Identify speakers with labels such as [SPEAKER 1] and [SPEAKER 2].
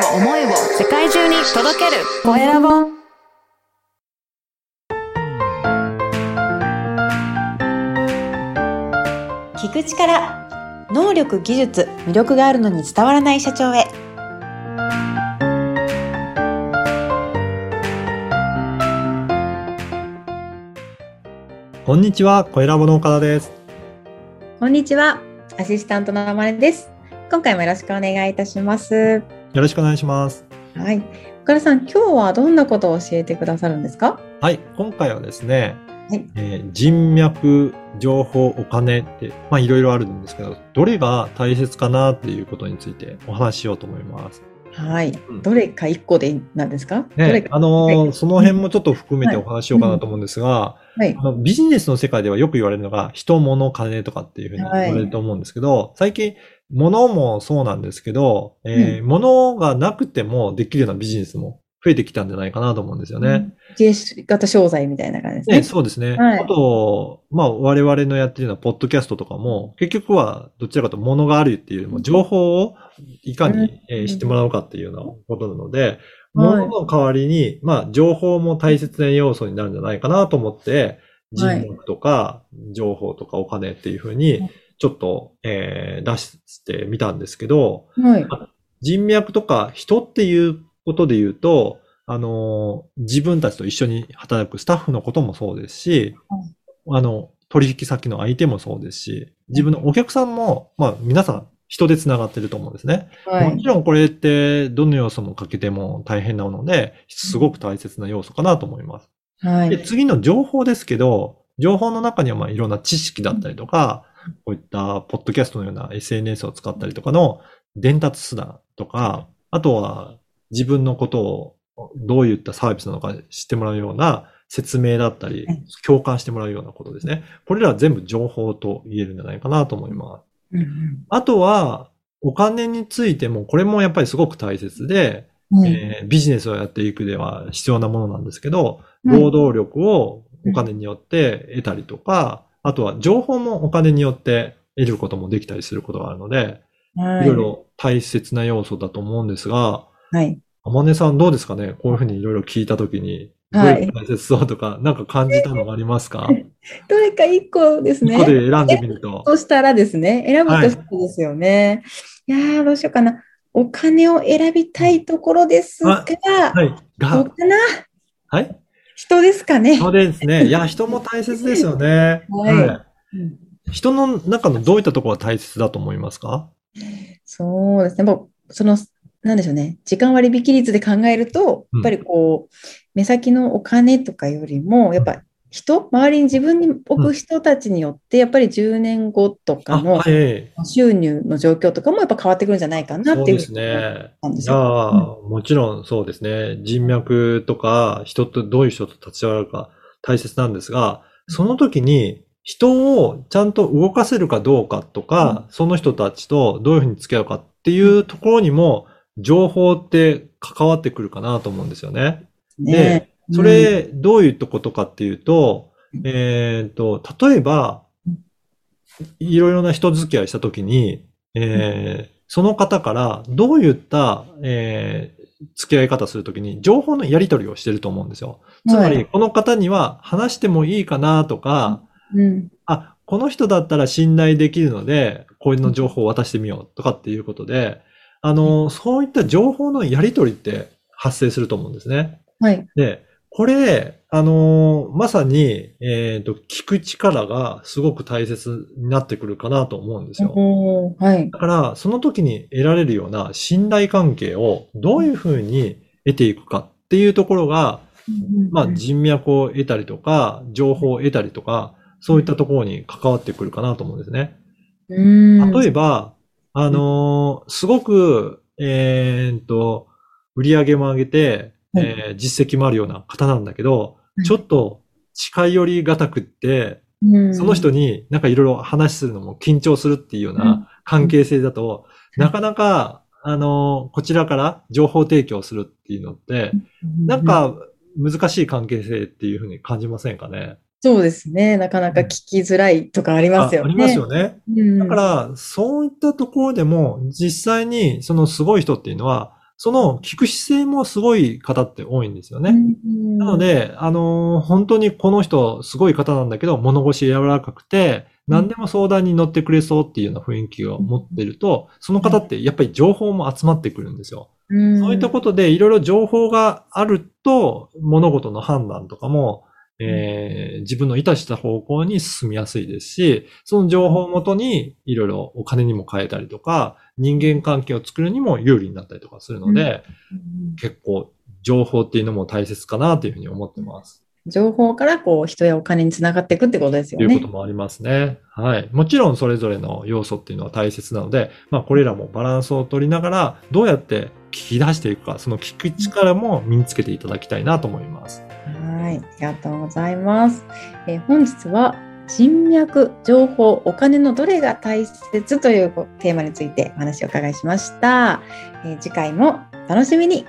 [SPEAKER 1] を思いを世界中に届ける。コエラボ
[SPEAKER 2] 聞く力能力技術魅力があるのに伝わらない社長へ。
[SPEAKER 3] こんにちは、コエラボの岡田です。
[SPEAKER 2] こんにちはアシスタントのあまれです。今回もよろしくお願いいたします
[SPEAKER 3] よろしくお願いします。
[SPEAKER 2] はい岡田さん今日はどんなことを教えてくださるんですか？
[SPEAKER 3] はい、今回はですね、
[SPEAKER 2] はい
[SPEAKER 3] えー人脈、情報、お金って、まあいろいろあるんですけど、どれが大切かなっていうことについてお話ししようと思います。
[SPEAKER 2] はい。
[SPEAKER 3] うん。
[SPEAKER 2] どれか一個でなんですか、
[SPEAKER 3] ね、
[SPEAKER 2] か。
[SPEAKER 3] あのー
[SPEAKER 2] はい。
[SPEAKER 3] その辺もちょっと含めてお話ししようかなと思うんですが、
[SPEAKER 2] はい。
[SPEAKER 3] あのビジネスの世界ではよく言われるのが、人、物、金とかっていうふうに言われると思うんですけど、最近、物もそうなんですけど、えー物がなくてもできるようなビジネスも増えてきたんじゃないかなと思うんですよね。
[SPEAKER 2] 形型商材みたいな感じですね。
[SPEAKER 3] ね、そうですね。
[SPEAKER 2] はい。
[SPEAKER 3] あと、まあ、我々のやってるようなポッドキャストとかも、結局はどちらかと物があるっていうよりも、情報をいかに、えー知ってもらおうかっていうようなことなので、
[SPEAKER 2] はい。
[SPEAKER 3] 物の代わりに、まあ、情報も大切な要素になるんじゃないかなと思って、人
[SPEAKER 2] はい。
[SPEAKER 3] 脈とか、情報とかお金っていうふうに、ちょっと、えー出してみたんですけど、
[SPEAKER 2] はい。
[SPEAKER 3] 人脈とか人っていうことで言うと、あの、自分たちと一緒に働くスタッフのこともそうですし、あの、取引先の相手もそうですし、自分のお客さんも、まあ皆さん人で繋がってると思うんですね。
[SPEAKER 2] はい。
[SPEAKER 3] もちろんこれってどの要素もかけても大変なので、すごく大切な要素かなと思います。
[SPEAKER 2] はい。
[SPEAKER 3] で、次の情報ですけど、情報の中にはまあいろんな知識だったりとか、こういったポッドキャストのような SNS を使ったりとかの伝達手段とか、あとは自分のことをどういったサービスなのか知ってもらうような説明だったり
[SPEAKER 2] はい、
[SPEAKER 3] 共感してもらうようなことですね。これらは全部情報と言えるんじゃないかなと思います。
[SPEAKER 2] うん
[SPEAKER 3] あとは、お金についても、これもやっぱりすごく大切で、えービジネスをやっていくでは必要なものなんですけど、
[SPEAKER 2] はい。
[SPEAKER 3] 労働力をお金によって得たりとか、あとは情報もお金によって得ることもできたりすることがあるので、
[SPEAKER 2] はい。
[SPEAKER 3] いろいろ大切な要素だと思うんですが、
[SPEAKER 2] はい
[SPEAKER 3] あまねさんどうですかね？こういうふうにいろいろ聞いたときに、
[SPEAKER 2] はい
[SPEAKER 3] 大切そうとか、なんか感じたのがありますか？
[SPEAKER 2] どれか一個ですね
[SPEAKER 3] 一個で選んでみると。
[SPEAKER 2] そしたらですね、選ぶ
[SPEAKER 3] はい
[SPEAKER 2] とそうですよね。い、やー、どうしようかな。お金を選びたいところですが、
[SPEAKER 3] はい。
[SPEAKER 2] どう
[SPEAKER 3] が、
[SPEAKER 2] かな
[SPEAKER 3] はい
[SPEAKER 2] 人ですかね。
[SPEAKER 3] そうですね。いや、人も大切ですよね。
[SPEAKER 2] はい
[SPEAKER 3] い。人の中のどういったところが大切だと思いますか？
[SPEAKER 2] そうですね。もうその、なんでしょうね。時間割引率で考えると、
[SPEAKER 3] うん
[SPEAKER 2] やっぱりこう、目先のお金とかよりも、やっぱ人、周りに自分に置く人たちによって、やっぱり10年後とか
[SPEAKER 3] あ、
[SPEAKER 2] の
[SPEAKER 3] はい。
[SPEAKER 2] 収入の状況とかもやっぱ変わってくるんじゃないかなっていう
[SPEAKER 3] そうですね。
[SPEAKER 2] なんです
[SPEAKER 3] いやもちろんそうですね。人脈とか、人とどういう人と立ち上がるか大切なんですが、その時に人をちゃんと動かせるかどうかとか、その人たちとどういうふうに付き合うかっていうところにも、情報って関わってくるかなと思うんですよね。
[SPEAKER 2] ね。
[SPEAKER 3] で、それ、どういうことかっていうと、
[SPEAKER 2] うん。
[SPEAKER 3] えっと、例えば
[SPEAKER 2] うん、
[SPEAKER 3] いろいろな人付き合いしたときに、えーその方からどういった、えー付き合い方するときに情報のやり取りをしてると思うんですよ。つまり、
[SPEAKER 2] はい
[SPEAKER 3] この方には話してもいいかなとか、
[SPEAKER 2] うん。
[SPEAKER 3] あ、この人だったら信頼できるので、こういうの情報を渡してみようとかっていうことで、あの、そういった情報のやり取りって発生すると思うんですね。
[SPEAKER 2] はい。
[SPEAKER 3] で、これ、あのーまさに、えっ、と、聞く力がすごく大切になってくるかなと思うんですよ。
[SPEAKER 2] はい。
[SPEAKER 3] だから、その時に得られるような信頼関係をどういうふうに得ていくかっていうところが、まあ、人脈を得たりとか、情報を得たりとか、そういったところに関わってくるかなと思うんですね。
[SPEAKER 2] うん
[SPEAKER 3] 例えば、あのーすごく、えーっと、売り上げも上げて、
[SPEAKER 2] はい。
[SPEAKER 3] えー実績もあるような方なんだけど、
[SPEAKER 2] い。
[SPEAKER 3] ちょっと近寄りがたくって、
[SPEAKER 2] うん。
[SPEAKER 3] その人になんかいろいろ話するのも緊張するっていうよう
[SPEAKER 2] うん。
[SPEAKER 3] な関係性だと、なかなか、あのーこちらから情報提供するっていうのって、なん、か難しい関係性っていうふうに感じませんかね？
[SPEAKER 2] そうですね。なかなか聞きづらいとかありますよね。
[SPEAKER 3] あありますよね。
[SPEAKER 2] うん
[SPEAKER 3] だから、そういったところでも、実際に、そのすごい人っていうのは、その聞く姿勢もすごい方って多いんですよね。
[SPEAKER 2] うん
[SPEAKER 3] なの、で、あのー本当にこの人すごい方なんだけど、物腰柔らかくて、何でも相談に乗ってくれそうっていうような雰囲気を持ってると、その方ってやっぱり情報も集まってくるんですよ。
[SPEAKER 2] うん
[SPEAKER 3] そういったことでいろいろ情報があると、物事の判断とかも、えー自分の意図した方向に進みやすいですし、その情報をもとにいろいろお金にも変えたりとか、人間関係を作るにも有利になったりとかするので、
[SPEAKER 2] うん
[SPEAKER 3] 結構情報っていうのも大切かなというふうに思ってます。
[SPEAKER 2] 情報からこう人やお金につながっていくってことですよね。
[SPEAKER 3] ということもありますね。はい。もちろんそれぞれの要素っていうのは大切なので、まあこれらもバランスを取りながら、どうやって聞き出していくか、その聞く力も身につけていただきたいなと思います。
[SPEAKER 2] はい、ありがとうございます。えー本日は人脈、情報、お金のどれが大切というテーマについてお話をお伺いしました。えー次回もお楽しみに。